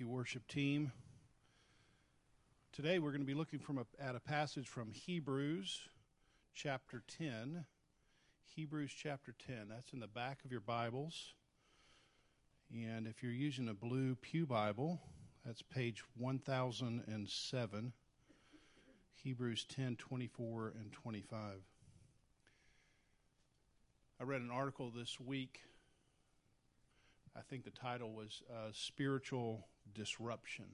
You, worship team. Today we're going to be looking from a, at a passage from Hebrews chapter 10. Hebrews chapter 10. That's in the back of your Bibles. And if you're using a blue Pew Bible, that's page 1007. Hebrews 10 24 and 25. I read an article this week. I think the title was uh, Spiritual Disruption.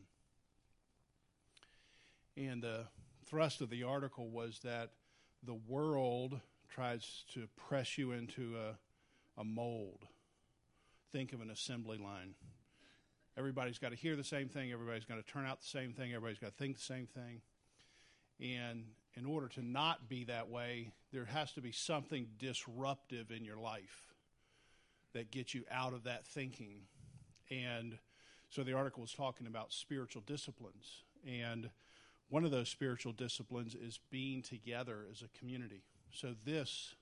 And the thrust of the article was that the world tries to press you into a, a mold. Think of an assembly line. Everybody's got to hear the same thing, everybody's got to turn out the same thing, everybody's got to think the same thing. And in order to not be that way, there has to be something disruptive in your life that gets you out of that thinking. And so the article was talking about spiritual disciplines. And one of those spiritual disciplines is being together as a community. So this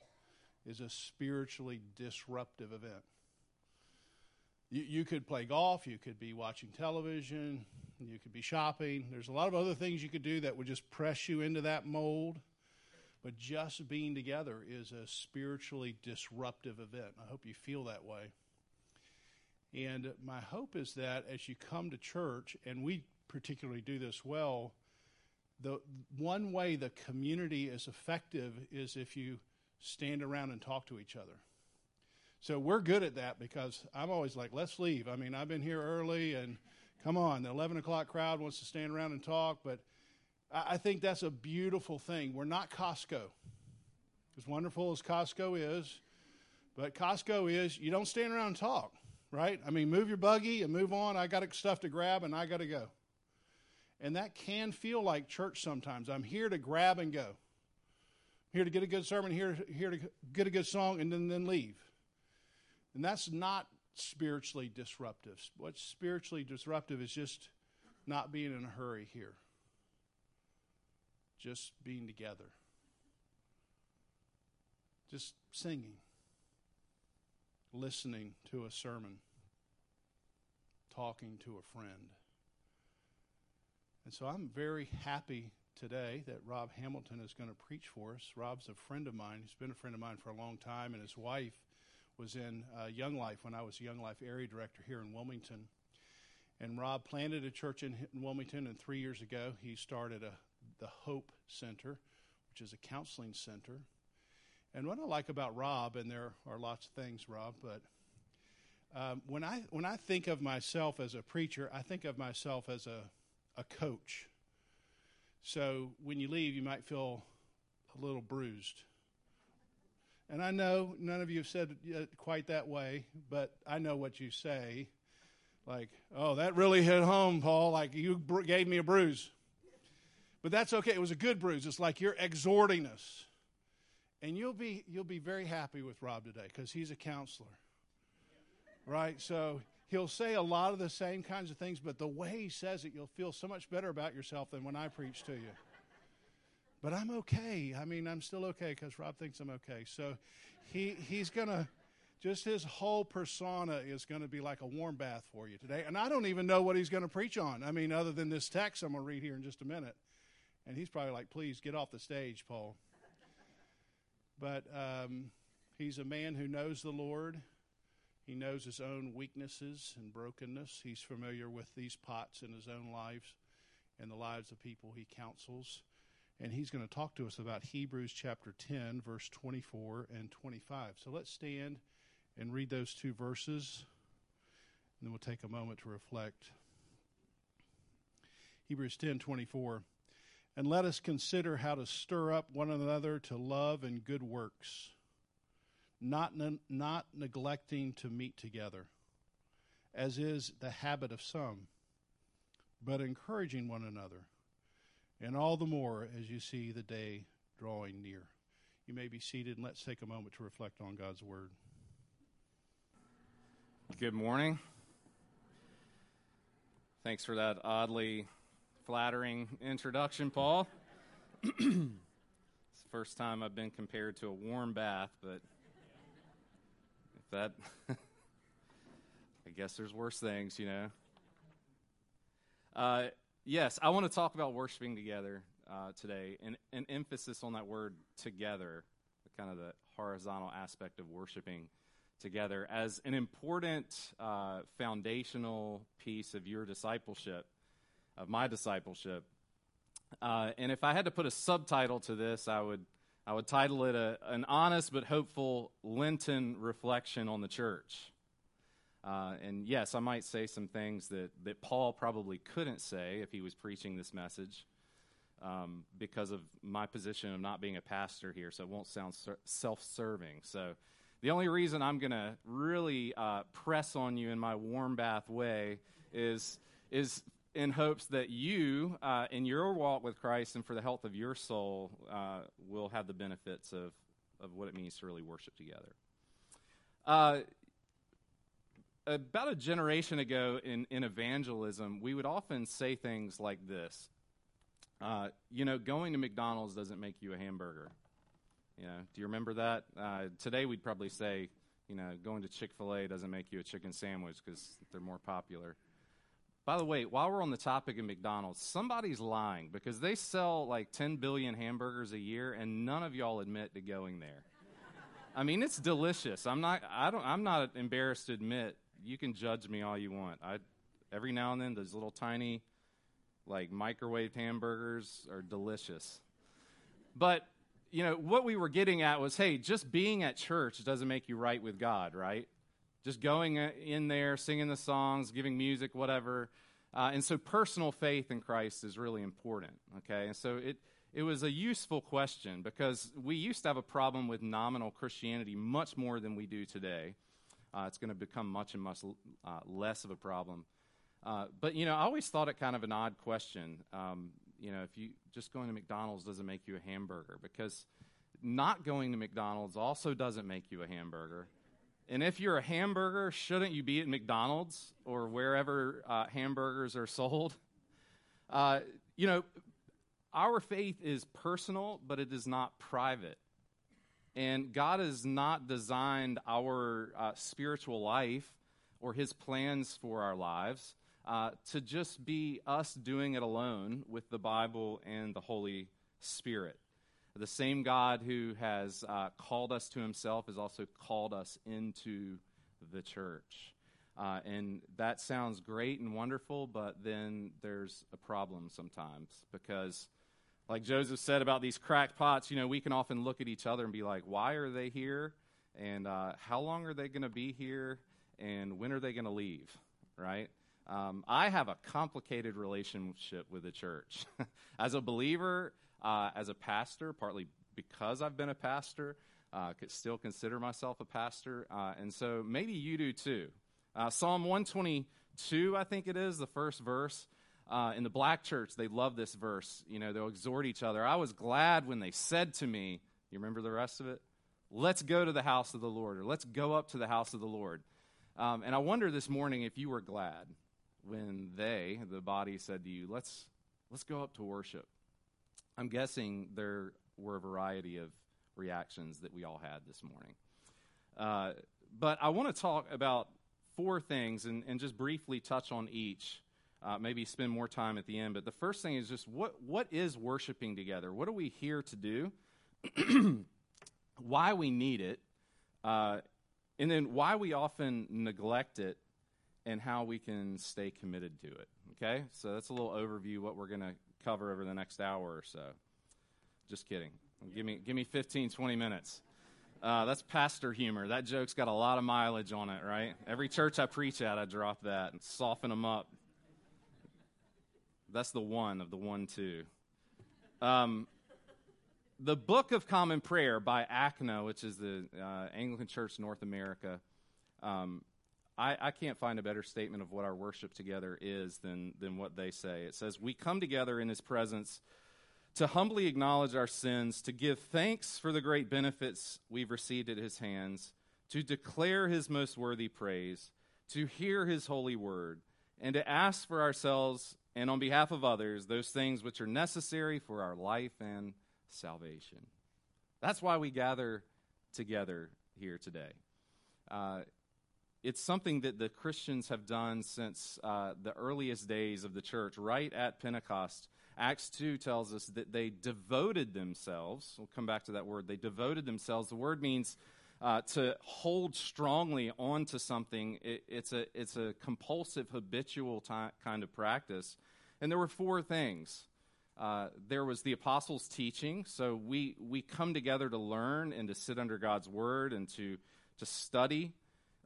is a spiritually disruptive event. You, you could play golf, you could be watching television, you could be shopping. There's a lot of other things you could do that would just press you into that mold. But just being together is a spiritually disruptive event. I hope you feel that way. And my hope is that as you come to church, and we particularly do this well, the one way the community is effective is if you stand around and talk to each other. So we're good at that because I'm always like, let's leave. I mean, I've been here early and come on, the 11 o'clock crowd wants to stand around and talk, but I think that's a beautiful thing. We're not Costco. As wonderful as Costco is, but Costco is you don't stand around and talk, right? I mean, move your buggy and move on. I got stuff to grab and I got to go. And that can feel like church sometimes. I'm here to grab and go. I'm here to get a good sermon, here, here to get a good song, and then, then leave. And that's not spiritually disruptive. What's spiritually disruptive is just not being in a hurry here, just being together, just singing, listening to a sermon, talking to a friend. And so I'm very happy today that Rob Hamilton is going to preach for us. Rob's a friend of mine. He's been a friend of mine for a long time, and his wife was in uh, Young Life when I was Young Life area director here in Wilmington. And Rob planted a church in, in Wilmington, and three years ago he started a, the Hope Center, which is a counseling center. And what I like about Rob, and there are lots of things, Rob, but um, when I when I think of myself as a preacher, I think of myself as a a coach. So when you leave, you might feel a little bruised. And I know none of you have said it quite that way, but I know what you say. Like, oh, that really hit home, Paul. Like, you br- gave me a bruise. But that's okay. It was a good bruise. It's like you're exhorting us. And you'll be, you'll be very happy with Rob today because he's a counselor. Right? So he'll say a lot of the same kinds of things, but the way he says it, you'll feel so much better about yourself than when I preach to you. But I'm okay. I mean, I'm still okay because Rob thinks I'm okay. So he, he's going to, just his whole persona is going to be like a warm bath for you today. And I don't even know what he's going to preach on. I mean, other than this text I'm going to read here in just a minute. And he's probably like, please get off the stage, Paul. But um, he's a man who knows the Lord. He knows his own weaknesses and brokenness. He's familiar with these pots in his own lives and the lives of people he counsels. And he's going to talk to us about Hebrews chapter 10, verse 24 and 25. So let's stand and read those two verses, and then we'll take a moment to reflect. Hebrews 10 24. And let us consider how to stir up one another to love and good works not, ne- not neglecting to meet together, as is the habit of some, but encouraging one another, and all the more as you see the day drawing near. You may be seated, and let's take a moment to reflect on God's Word. Good morning. Thanks for that oddly flattering introduction, Paul. it's the first time I've been compared to a warm bath, but that I guess there's worse things, you know. Uh, yes, I want to talk about worshiping together uh, today, and an emphasis on that word together, kind of the horizontal aspect of worshiping together, as an important uh, foundational piece of your discipleship, of my discipleship. Uh, and if I had to put a subtitle to this, I would I would title it a, an honest but hopeful Lenten reflection on the church. Uh, and yes, I might say some things that, that Paul probably couldn't say if he was preaching this message um, because of my position of not being a pastor here, so it won't sound ser- self serving. So the only reason I'm going to really uh, press on you in my warm bath way is, is in hopes that you, uh, in your walk with Christ and for the health of your soul, uh, will have the benefits of, of what it means to really worship together. Uh, about a generation ago in, in evangelism, we would often say things like this. Uh, you know, going to McDonald's doesn't make you a hamburger. You know, do you remember that? Uh, today we'd probably say, you know, going to Chick fil A doesn't make you a chicken sandwich because they're more popular. By the way, while we're on the topic of McDonald's, somebody's lying because they sell like 10 billion hamburgers a year and none of y'all admit to going there. I mean, it's delicious. I'm not I don't I'm not embarrassed to admit you can judge me all you want. I every now and then those little tiny like microwaved hamburgers are delicious. But you know what we were getting at was, hey, just being at church doesn't make you right with God, right? Just going uh, in there, singing the songs, giving music, whatever. Uh, and so personal faith in Christ is really important, okay? And so it, it was a useful question because we used to have a problem with nominal Christianity much more than we do today. Uh, it's going to become much and much uh, less of a problem. Uh, but you know, I always thought it kind of an odd question. Um, you know, if you just going to McDonald's doesn't make you a hamburger, because not going to McDonald's also doesn't make you a hamburger. And if you're a hamburger, shouldn't you be at McDonald's or wherever uh, hamburgers are sold? Uh, you know, our faith is personal, but it is not private. And God has not designed our uh, spiritual life or his plans for our lives uh, to just be us doing it alone with the Bible and the Holy Spirit. The same God who has uh, called us to himself has also called us into the church. Uh, and that sounds great and wonderful, but then there's a problem sometimes because like Joseph said about these cracked pots, you know, we can often look at each other and be like, why are they here? And uh, how long are they going to be here? And when are they going to leave? Right? Um, I have a complicated relationship with the church. as a believer, uh, as a pastor, partly because I've been a pastor, uh, could still consider myself a pastor. Uh, and so maybe you do too. Uh, Psalm 122, I think it is, the first verse. Uh, in the black church, they love this verse. You know, they'll exhort each other. I was glad when they said to me, you remember the rest of it? Let's go to the house of the Lord, or let's go up to the house of the Lord. Um, and I wonder this morning if you were glad when they, the body, said to you, let's, let's go up to worship. I'm guessing there were a variety of reactions that we all had this morning. Uh, but I want to talk about four things and, and just briefly touch on each uh, maybe spend more time at the end. But the first thing is just what what is worshiping together? What are we here to do? why we need it, uh, and then why we often neglect it, and how we can stay committed to it. Okay, so that's a little overview what we're going to cover over the next hour or so. Just kidding. Give me give me 15, 20 minutes. Uh, that's pastor humor. That joke's got a lot of mileage on it, right? Every church I preach at, I drop that and soften them up. That's the one of the one, two. Um, the Book of Common Prayer by ACNA, which is the uh, Anglican Church North America, um, I, I, can't find a better statement of what our worship together is than, than what they say. It says, We come together in His presence to humbly acknowledge our sins, to give thanks for the great benefits we've received at His hands, to declare His most worthy praise, to hear His holy word, and to ask for ourselves and on behalf of others those things which are necessary for our life and salvation. That's why we gather together here today. Uh, it's something that the Christians have done since uh, the earliest days of the church, right at Pentecost. Acts 2 tells us that they devoted themselves. We'll come back to that word. They devoted themselves. The word means uh, to hold strongly onto something. It, it's, a, it's a compulsive, habitual kind of practice. And there were four things. Uh, there was the apostles' teaching. So we, we come together to learn and to sit under God's word and to, to study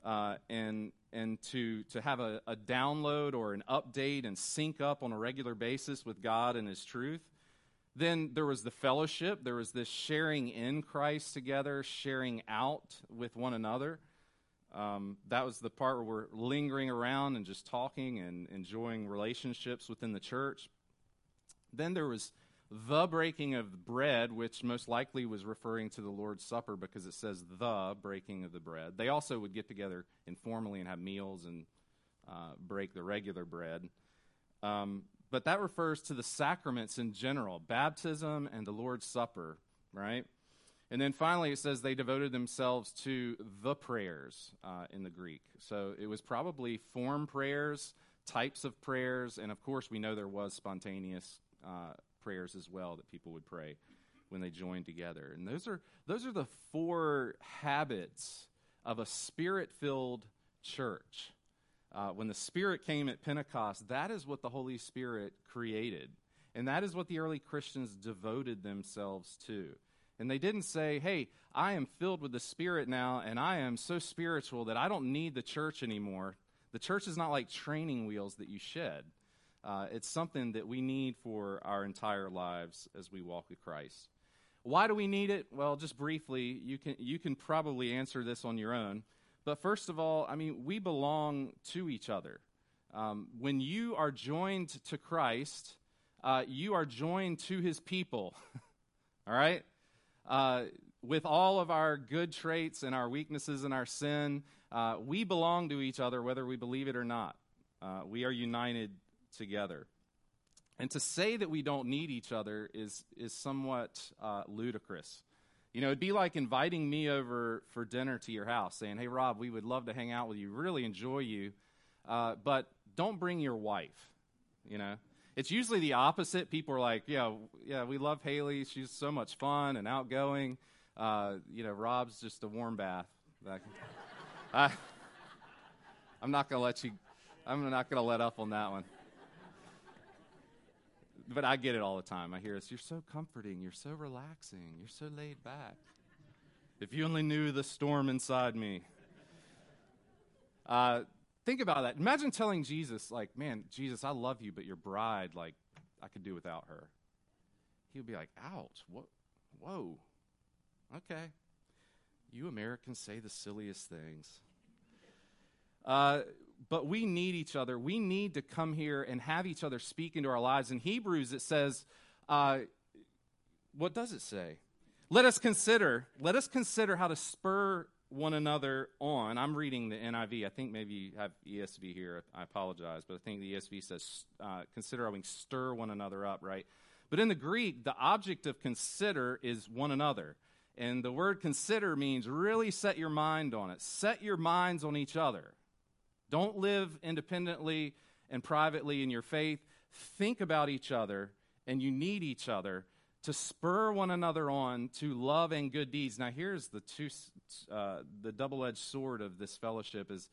uh, and and to to have a, a download or an update and sync up on a regular basis with God and His truth. Then there was the fellowship. There was this sharing in Christ together, sharing out with one another. Um, that was the part where we're lingering around and just talking and enjoying relationships within the church. Then there was the breaking of bread, which most likely was referring to the Lord's Supper because it says the breaking of the bread. They also would get together informally and have meals and uh, break the regular bread. Um, but that refers to the sacraments in general baptism and the Lord's Supper, right? And then finally, it says they devoted themselves to the prayers uh, in the Greek. So it was probably form prayers, types of prayers, and of course, we know there was spontaneous uh, prayers as well that people would pray when they joined together. And those are those are the four habits of a spirit-filled church. Uh, when the Spirit came at Pentecost, that is what the Holy Spirit created. And that is what the early Christians devoted themselves to. And they didn't say, hey, I am filled with the Spirit now, and I am so spiritual that I don't need the church anymore. The church is not like training wheels that you shed. Uh, it's something that we need for our entire lives as we walk with Christ. Why do we need it? Well, just briefly, you can, you can probably answer this on your own. But first of all, I mean, we belong to each other. Um, when you are joined to Christ, uh, you are joined to his people. all right? Uh, with all of our good traits and our weaknesses and our sin, uh, we belong to each other whether we believe it or not. Uh, we are united together. And to say that we don't need each other is, is somewhat uh, ludicrous. You know, it'd be like inviting me over for dinner to your house, saying, Hey, Rob, we would love to hang out with you, really enjoy you, uh, but don't bring your wife. You know, it's usually the opposite. People are like, Yeah, yeah, we love Haley. She's so much fun and outgoing. Uh, you know, Rob's just a warm bath. I, I'm not going to let you, I'm not going to let up on that one but I get it all the time. I hear this. You're so comforting. You're so relaxing. You're so laid back. If you only knew the storm inside me. Uh, think about that. Imagine telling Jesus, like, man, Jesus, I love you, but your bride, like, I could do without her. He would be like, ouch, what? Whoa. Okay. You Americans say the silliest things. Uh, but we need each other. We need to come here and have each other speak into our lives. In Hebrews, it says, uh, what does it say? Let us consider, let us consider how to spur one another on. I'm reading the NIV. I think maybe you have ESV here. I apologize, but I think the ESV says, uh, consider how we stir one another up, right? But in the Greek, the object of consider is one another. And the word consider means really set your mind on it. Set your minds on each other. Don't live independently and privately in your faith. Think about each other, and you need each other to spur one another on to love and good deeds. Now, here's the two, uh, the double-edged sword of this fellowship is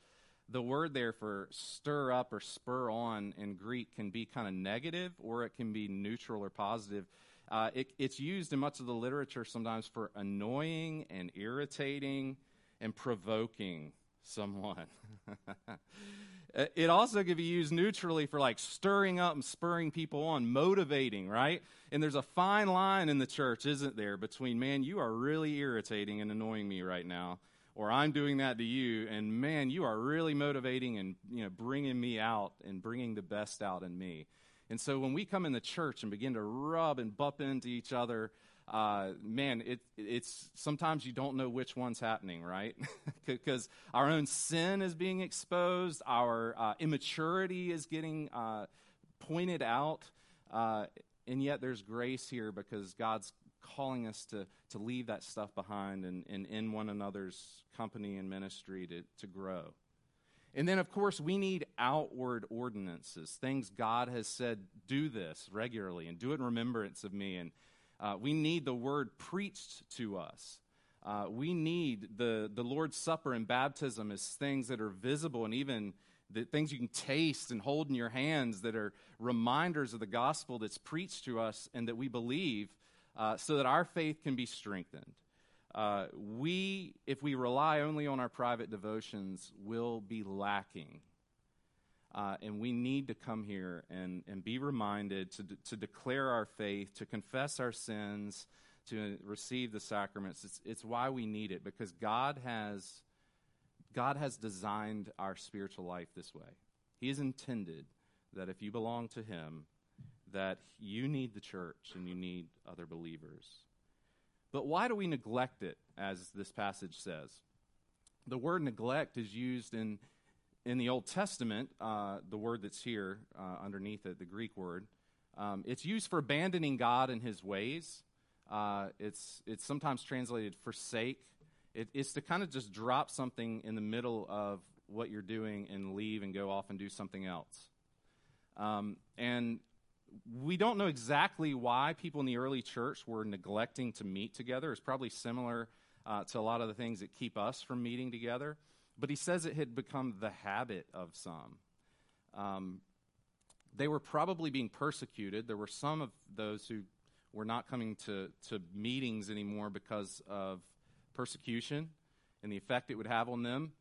the word there for stir up or spur on in Greek can be kind of negative, or it can be neutral or positive. Uh, it, it's used in much of the literature sometimes for annoying and irritating and provoking someone. Uh, it also can be used neutrally for like stirring up and spurring people on, motivating, right? And there's a fine line in the church, isn't there, between, man, you are really irritating and annoying me right now, or I'm doing that to you, and man, you are really motivating and you know bringing me out and bringing the best out in me. And so when we come in the church and begin to rub and bump into each other, uh, man, it, it's sometimes you don't know which one's happening, right? Because our own sin is being exposed, our uh, immaturity is getting uh, pointed out, uh, and yet there's grace here because God's calling us to, to leave that stuff behind and, and in one another's company and ministry to, to grow. And then, of course, we need outward ordinances, things God has said, do this regularly and do it in remembrance of me. And uh, we need the word preached to us. Uh, we need the, the Lord's Supper and baptism as things that are visible and even the things you can taste and hold in your hands that are reminders of the gospel that's preached to us and that we believe uh, so that our faith can be strengthened. Uh, we, if we rely only on our private devotions, will be lacking. Uh, and we need to come here and, and be reminded to, de- to declare our faith, to confess our sins, to receive the sacraments. It's, it's why we need it, because God has, God has designed our spiritual life this way. He has intended that if you belong to Him, that you need the church and you need other believers. But why do we neglect it, as this passage says? The word neglect is used in, in the Old Testament, uh, the word that's here uh, underneath it, the Greek word. Um, it's used for abandoning God and his ways. Uh, it's, it's sometimes translated forsake. It, it's to kind of just drop something in the middle of what you're doing and leave and go off and do something else. Um, and we don't know exactly why people in the early church were neglecting to meet together. It's probably similar uh, to a lot of the things that keep us from meeting together. But he says it had become the habit of some. Um, they were probably being persecuted. There were some of those who were not coming to, to meetings anymore because of persecution and the effect it would have on them.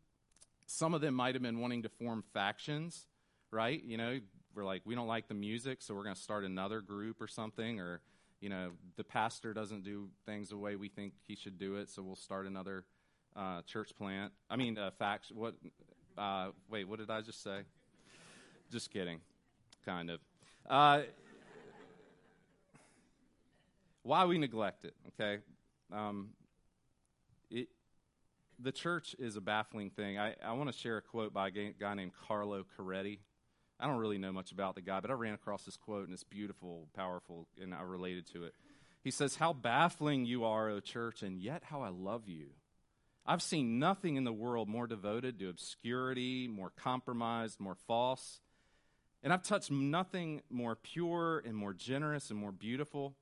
Some of them might have been wanting to form factions, right? You know, we're like, we don't like the music, so we're going to start another group or something, or you know, the pastor doesn't do things the way we think he should do it, so we'll start another uh, church plant. I mean, uh. What? Uh, wait, what did I just say? Just kidding, kind of. Uh, why we neglect it? Okay, um, it. The church is a baffling thing. I, I want to share a quote by a guy named Carlo Carretto. I don't really know much about the guy, but I ran across this quote and it's beautiful, powerful, and I related to it. He says, How baffling you are, O church, and yet how I love you. I've seen nothing in the world more devoted to obscurity, more compromised, more false. And I've touched nothing more pure and more generous and more beautiful.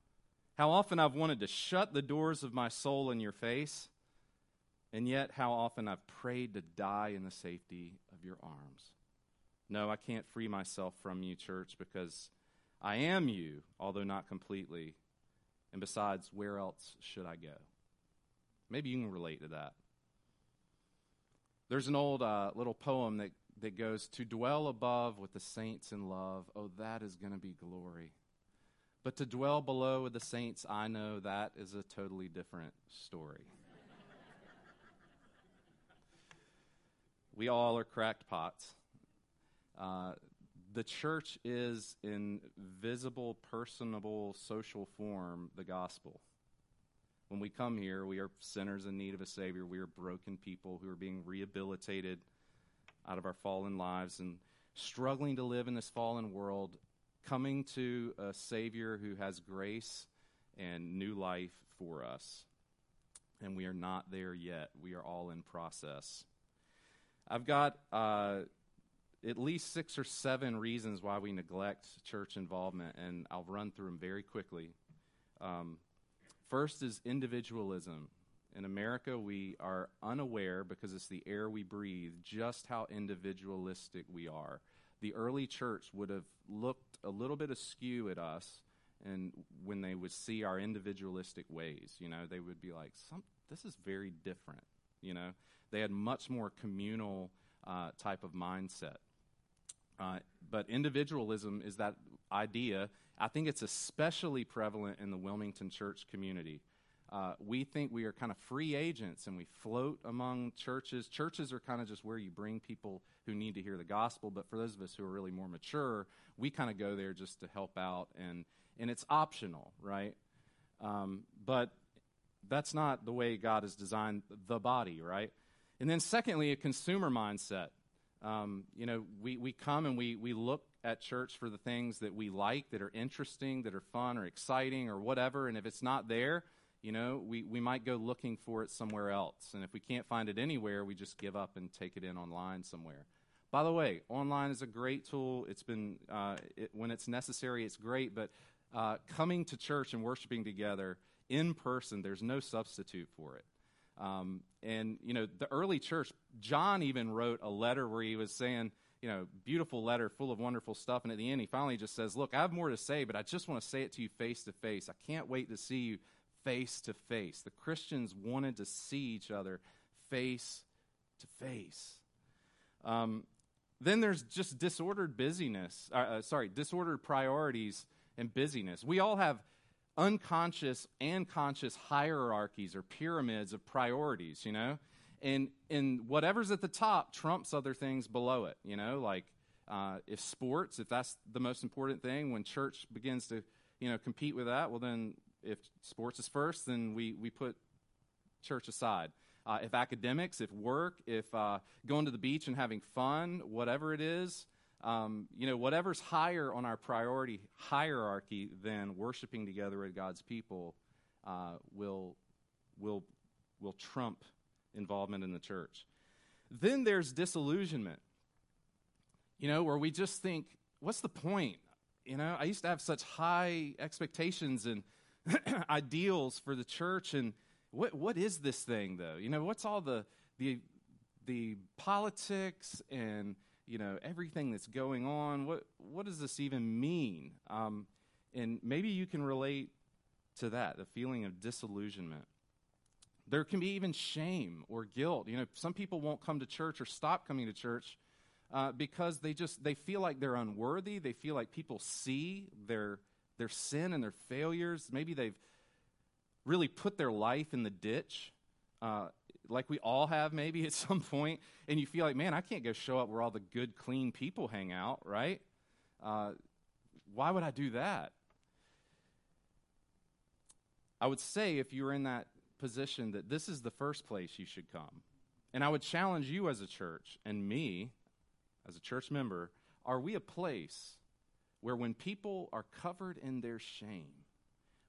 How often I've wanted to shut the doors of my soul in your face, and yet how often I've prayed to die in the safety of your arms. No, I can't free myself from you, church, because I am you, although not completely. And besides, where else should I go? Maybe you can relate to that. There's an old uh, little poem that, that goes, To dwell above with the saints in love, oh, that is going to be glory. But to dwell below with the saints, I know that is a totally different story. we all are cracked pots. Uh, the church is in visible, personable, social form the gospel. When we come here, we are sinners in need of a Savior. We are broken people who are being rehabilitated out of our fallen lives and struggling to live in this fallen world, coming to a Savior who has grace and new life for us. And we are not there yet. We are all in process. I've got. Uh, at least six or seven reasons why we neglect church involvement, and I'll run through them very quickly. Um, first is individualism. In America, we are unaware, because it's the air we breathe, just how individualistic we are. The early church would have looked a little bit askew at us and when they would see our individualistic ways, you know, they would be like, this is very different. You know, they had much more communal uh, type of mindset. Uh, but individualism is that idea. I think it's especially prevalent in the Wilmington church community. Uh, we think we are kind of free agents and we float among churches. Churches are kind of just where you bring people who need to hear the gospel, but for those of us who are really more mature, we kind of go there just to help out, and, and it's optional, right? Um, but that's not the way God has designed the body, right? And then, secondly, a consumer mindset. Um, you know, we, we come and we, we look at church for the things that we like, that are interesting, that are fun or exciting or whatever. And if it's not there, you know, we, we might go looking for it somewhere else. And if we can't find it anywhere, we just give up and take it in online somewhere. By the way, online is a great tool. It's been, uh, it, when it's necessary, it's great, but uh, coming to church and worshiping together in person, there's no substitute for it. Um, and, you know, the early church, John even wrote a letter where he was saying, you know, beautiful letter full of wonderful stuff. And at the end, he finally just says, Look, I have more to say, but I just want to say it to you face to face. I can't wait to see you face to face. The Christians wanted to see each other face to face. Um, then there's just disordered busyness, uh, uh, sorry, disordered priorities and busyness. We all have unconscious and conscious hierarchies or pyramids of priorities, you know? And, and whatever's at the top trumps other things below it, you know? Like uh, if sports, if that's the most important thing, when church begins to, you know, compete with that, well, then if sports is first, then we, we put church aside. Uh, if academics, if work, if uh, going to the beach and having fun, whatever it is, um, you know, whatever's higher on our priority hierarchy than worshiping together with God's people uh, will, will, will trump involvement in the church. Then there's disillusionment, you know, where we just think, what's the point? You know, I used to have such high expectations and ideals for the church, and what what is this thing though? You know, what's all the the the politics and you know everything that's going on what what does this even mean? Um, and maybe you can relate to that the feeling of disillusionment. There can be even shame or guilt. You know some people won't come to church or stop coming to church uh, because they just they feel like they're unworthy. They feel like people see their their sin and their failures. Maybe they've really put their life in the ditch uh, like we all have maybe at some point, and you feel like, man, I can't go show up where all the good, clean people hang out, right? Uh, why would I do that? I would say, if you were in that position, that this is the first place you should come. And I would challenge you as a church and me as a church member are we a place where when people are covered in their shame,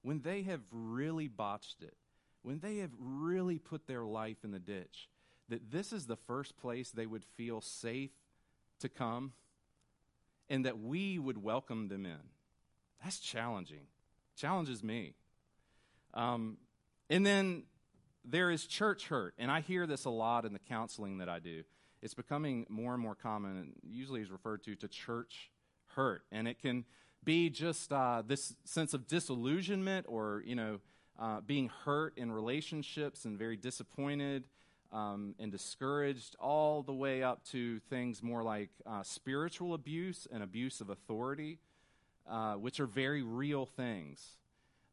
when they have really botched it, when they have really put their life in the ditch, that this is the first place they would feel safe to come and that we would welcome them in. That's challenging. Challenges me. Um, and then there is church hurt, and I hear this a lot in the counseling that I do. It's becoming more and more common, and usually is referred to to church hurt, and it can be just uh, this sense of disillusionment or you know uh, being hurt in relationships and very disappointed um, and discouraged, all the way up to things more like uh, spiritual abuse and abuse of authority, uh, which are very real things.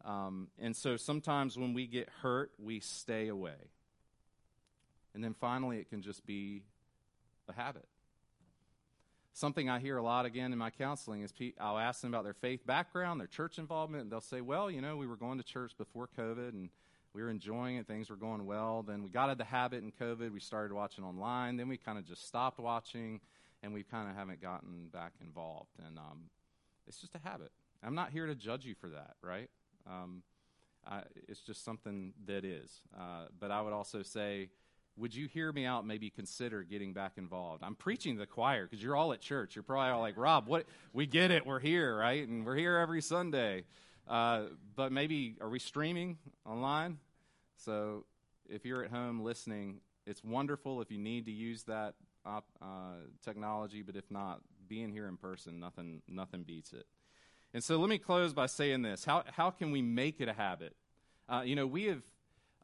Um, and so sometimes when we get hurt, we stay away. And then finally, it can just be a habit. Something I hear a lot again in my counseling is pe- I'll ask them about their faith background, their church involvement, and they'll say, Well, you know, we were going to church before COVID and we were enjoying it, things were going well. Then we got out of the habit in COVID, we started watching online, then we kind of just stopped watching, and we kind of haven't gotten back involved. And um, it's just a habit. I'm not here to judge you for that, right? Um, it's just something that is. Uh, but I would also say, would you hear me out maybe consider getting back involved? I'm preaching to the choir because you're all at church. You're probably all like rob what we get it. We're here right? And we're here every sunday. Uh, but maybe are we streaming online? So if you're at home listening it's wonderful if you need to use that op, uh, technology but if not being here in person nothing nothing beats it. And so let me close by saying this. How, how can we make it a habit? Uh, you know we have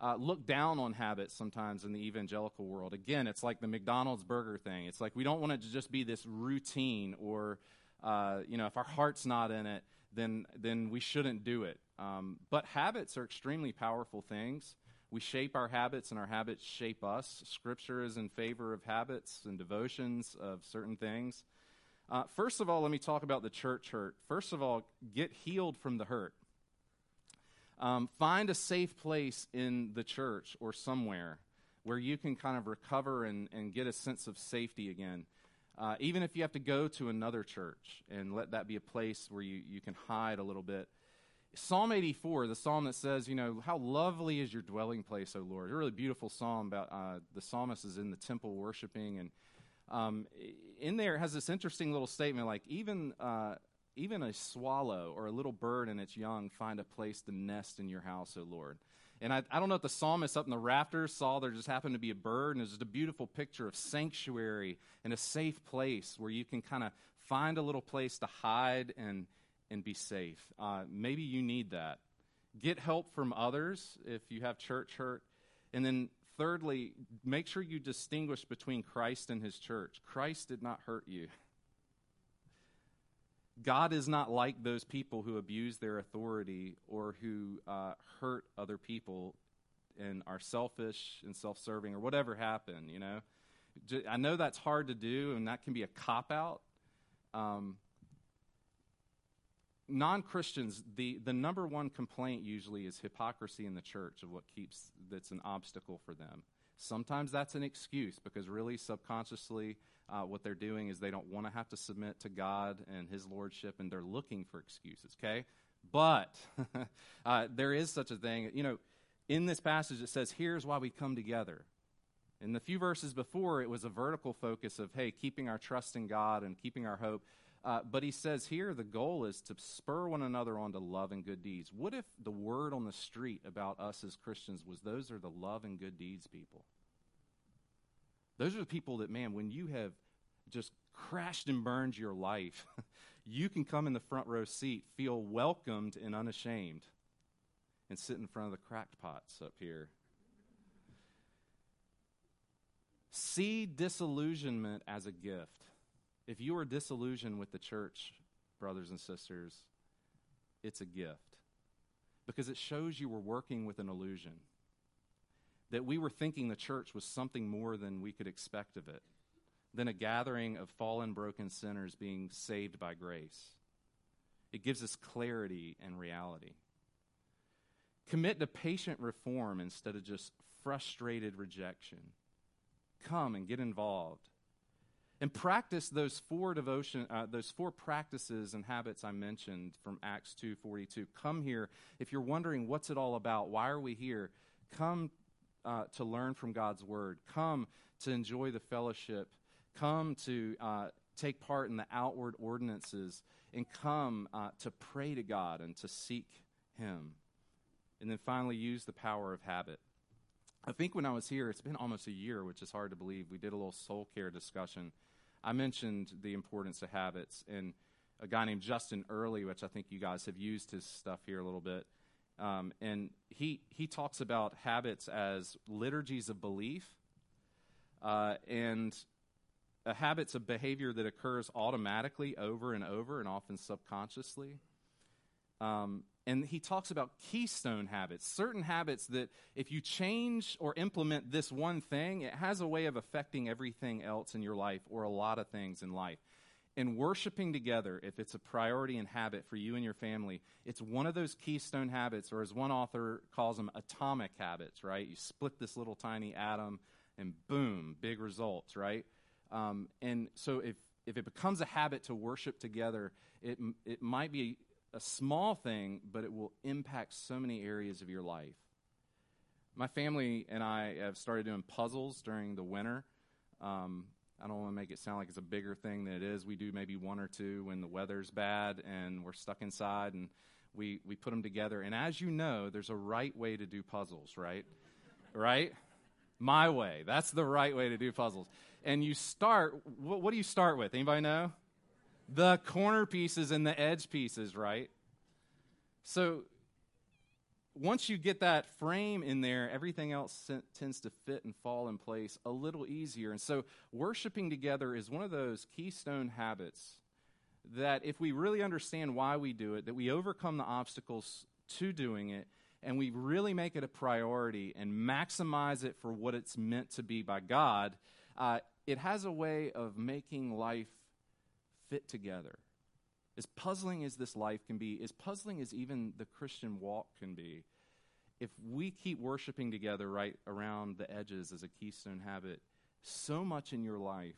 uh, look down on habits sometimes in the evangelical world. Again, it's like the McDonald's burger thing. It's like we don't want it to just be this routine, or uh, you know, if our heart's not in it, then then we shouldn't do it. Um, but habits are extremely powerful things. We shape our habits, and our habits shape us. Scripture is in favor of habits and devotions of certain things. Uh, first of all, let me talk about the church hurt. First of all, get healed from the hurt. Um, find a safe place in the church or somewhere where you can kind of recover and, and get a sense of safety again. Uh, even if you have to go to another church and let that be a place where you, you can hide a little bit. Psalm 84, the psalm that says, you know, how lovely is your dwelling place, O Lord. A really beautiful psalm about uh, the psalmist is in the temple worshiping, and um, in there it has this interesting little statement like even uh, even a swallow or a little bird and its young find a place to nest in your house, O Lord. And I, I don't know if the psalmist up in the rafters saw there just happened to be a bird, and it's just a beautiful picture of sanctuary and a safe place where you can kind of find a little place to hide and, and be safe. Uh, maybe you need that. Get help from others if you have church hurt. And then, thirdly, make sure you distinguish between Christ and his church. Christ did not hurt you. God is not like those people who abuse their authority or who uh, hurt other people and are selfish and self serving or whatever happened, you know. I know that's hard to do and that can be a cop out. Um, non Christians, the, the number one complaint usually is hypocrisy in the church of what keeps that's an obstacle for them. Sometimes that's an excuse because really subconsciously uh, what they're doing is they don't want to have to submit to God and His Lordship, and they're looking for excuses, okay? But uh, there is such a thing. You know, in this passage, it says, Here's why we come together. In the few verses before, it was a vertical focus of, hey, keeping our trust in God and keeping our hope. Uh, but he says here the goal is to spur one another on to love and good deeds. What if the word on the street about us as Christians was those are the love and good deeds people? Those are the people that, man, when you have just crashed and burned your life, you can come in the front row seat, feel welcomed and unashamed, and sit in front of the cracked pots up here. See disillusionment as a gift. If you are disillusioned with the church, brothers and sisters, it's a gift because it shows you were working with an illusion that we were thinking the church was something more than we could expect of it, than a gathering of fallen, broken sinners being saved by grace. It gives us clarity and reality. Commit to patient reform instead of just frustrated rejection. Come and get involved. And practice those four devotion, uh, those four practices and habits I mentioned from Acts two forty two. Come here if you're wondering what's it all about. Why are we here? Come uh, to learn from God's word. Come to enjoy the fellowship. Come to uh, take part in the outward ordinances. And come uh, to pray to God and to seek Him. And then finally, use the power of habit. I think when I was here, it's been almost a year, which is hard to believe. We did a little soul care discussion. I mentioned the importance of habits, and a guy named Justin Earley, which I think you guys have used his stuff here a little bit. Um, and he, he talks about habits as liturgies of belief uh, and habits of behavior that occurs automatically over and over and often subconsciously. Um, and he talks about keystone habits, certain habits that if you change or implement this one thing, it has a way of affecting everything else in your life or a lot of things in life and worshiping together, if it's a priority and habit for you and your family, it's one of those keystone habits, or as one author calls them, atomic habits, right? You split this little tiny atom, and boom, big results, right? Um, and so if, if it becomes a habit to worship together, it, it might be a small thing, but it will impact so many areas of your life. My family and I have started doing puzzles during the winter. Um, I don't want to make it sound like it's a bigger thing than it is. We do maybe one or two when the weather's bad and we're stuck inside and we, we put them together. And as you know, there's a right way to do puzzles, right? right? My way. That's the right way to do puzzles. And you start, what, what do you start with? Anybody know? The corner pieces and the edge pieces, right? So once you get that frame in there, everything else tends to fit and fall in place a little easier. And so, worshiping together is one of those keystone habits that, if we really understand why we do it, that we overcome the obstacles to doing it, and we really make it a priority and maximize it for what it's meant to be by God, uh, it has a way of making life fit together as puzzling as this life can be, as puzzling as even the Christian walk can be, if we keep worshiping together right around the edges as a keystone habit, so much in your life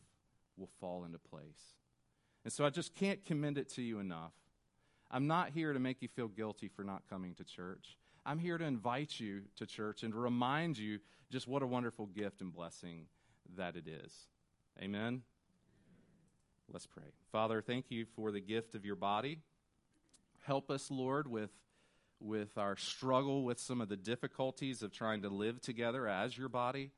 will fall into place. And so I just can't commend it to you enough. I'm not here to make you feel guilty for not coming to church. I'm here to invite you to church and to remind you just what a wonderful gift and blessing that it is. Amen. Let's pray. Father, thank you for the gift of your body. Help us, Lord, with, with our struggle with some of the difficulties of trying to live together as your body.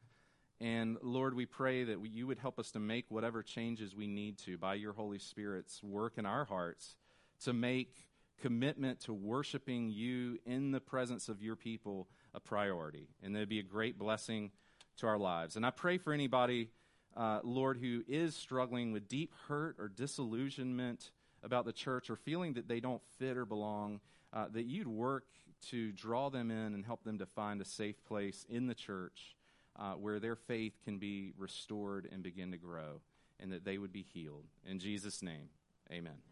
And Lord, we pray that we, you would help us to make whatever changes we need to by your Holy Spirit's work in our hearts to make commitment to worshiping you in the presence of your people a priority. And that'd be a great blessing to our lives. And I pray for anybody uh, Lord, who is struggling with deep hurt or disillusionment about the church or feeling that they don't fit or belong, uh, that you'd work to draw them in and help them to find a safe place in the church uh, where their faith can be restored and begin to grow, and that they would be healed. In Jesus' name, amen.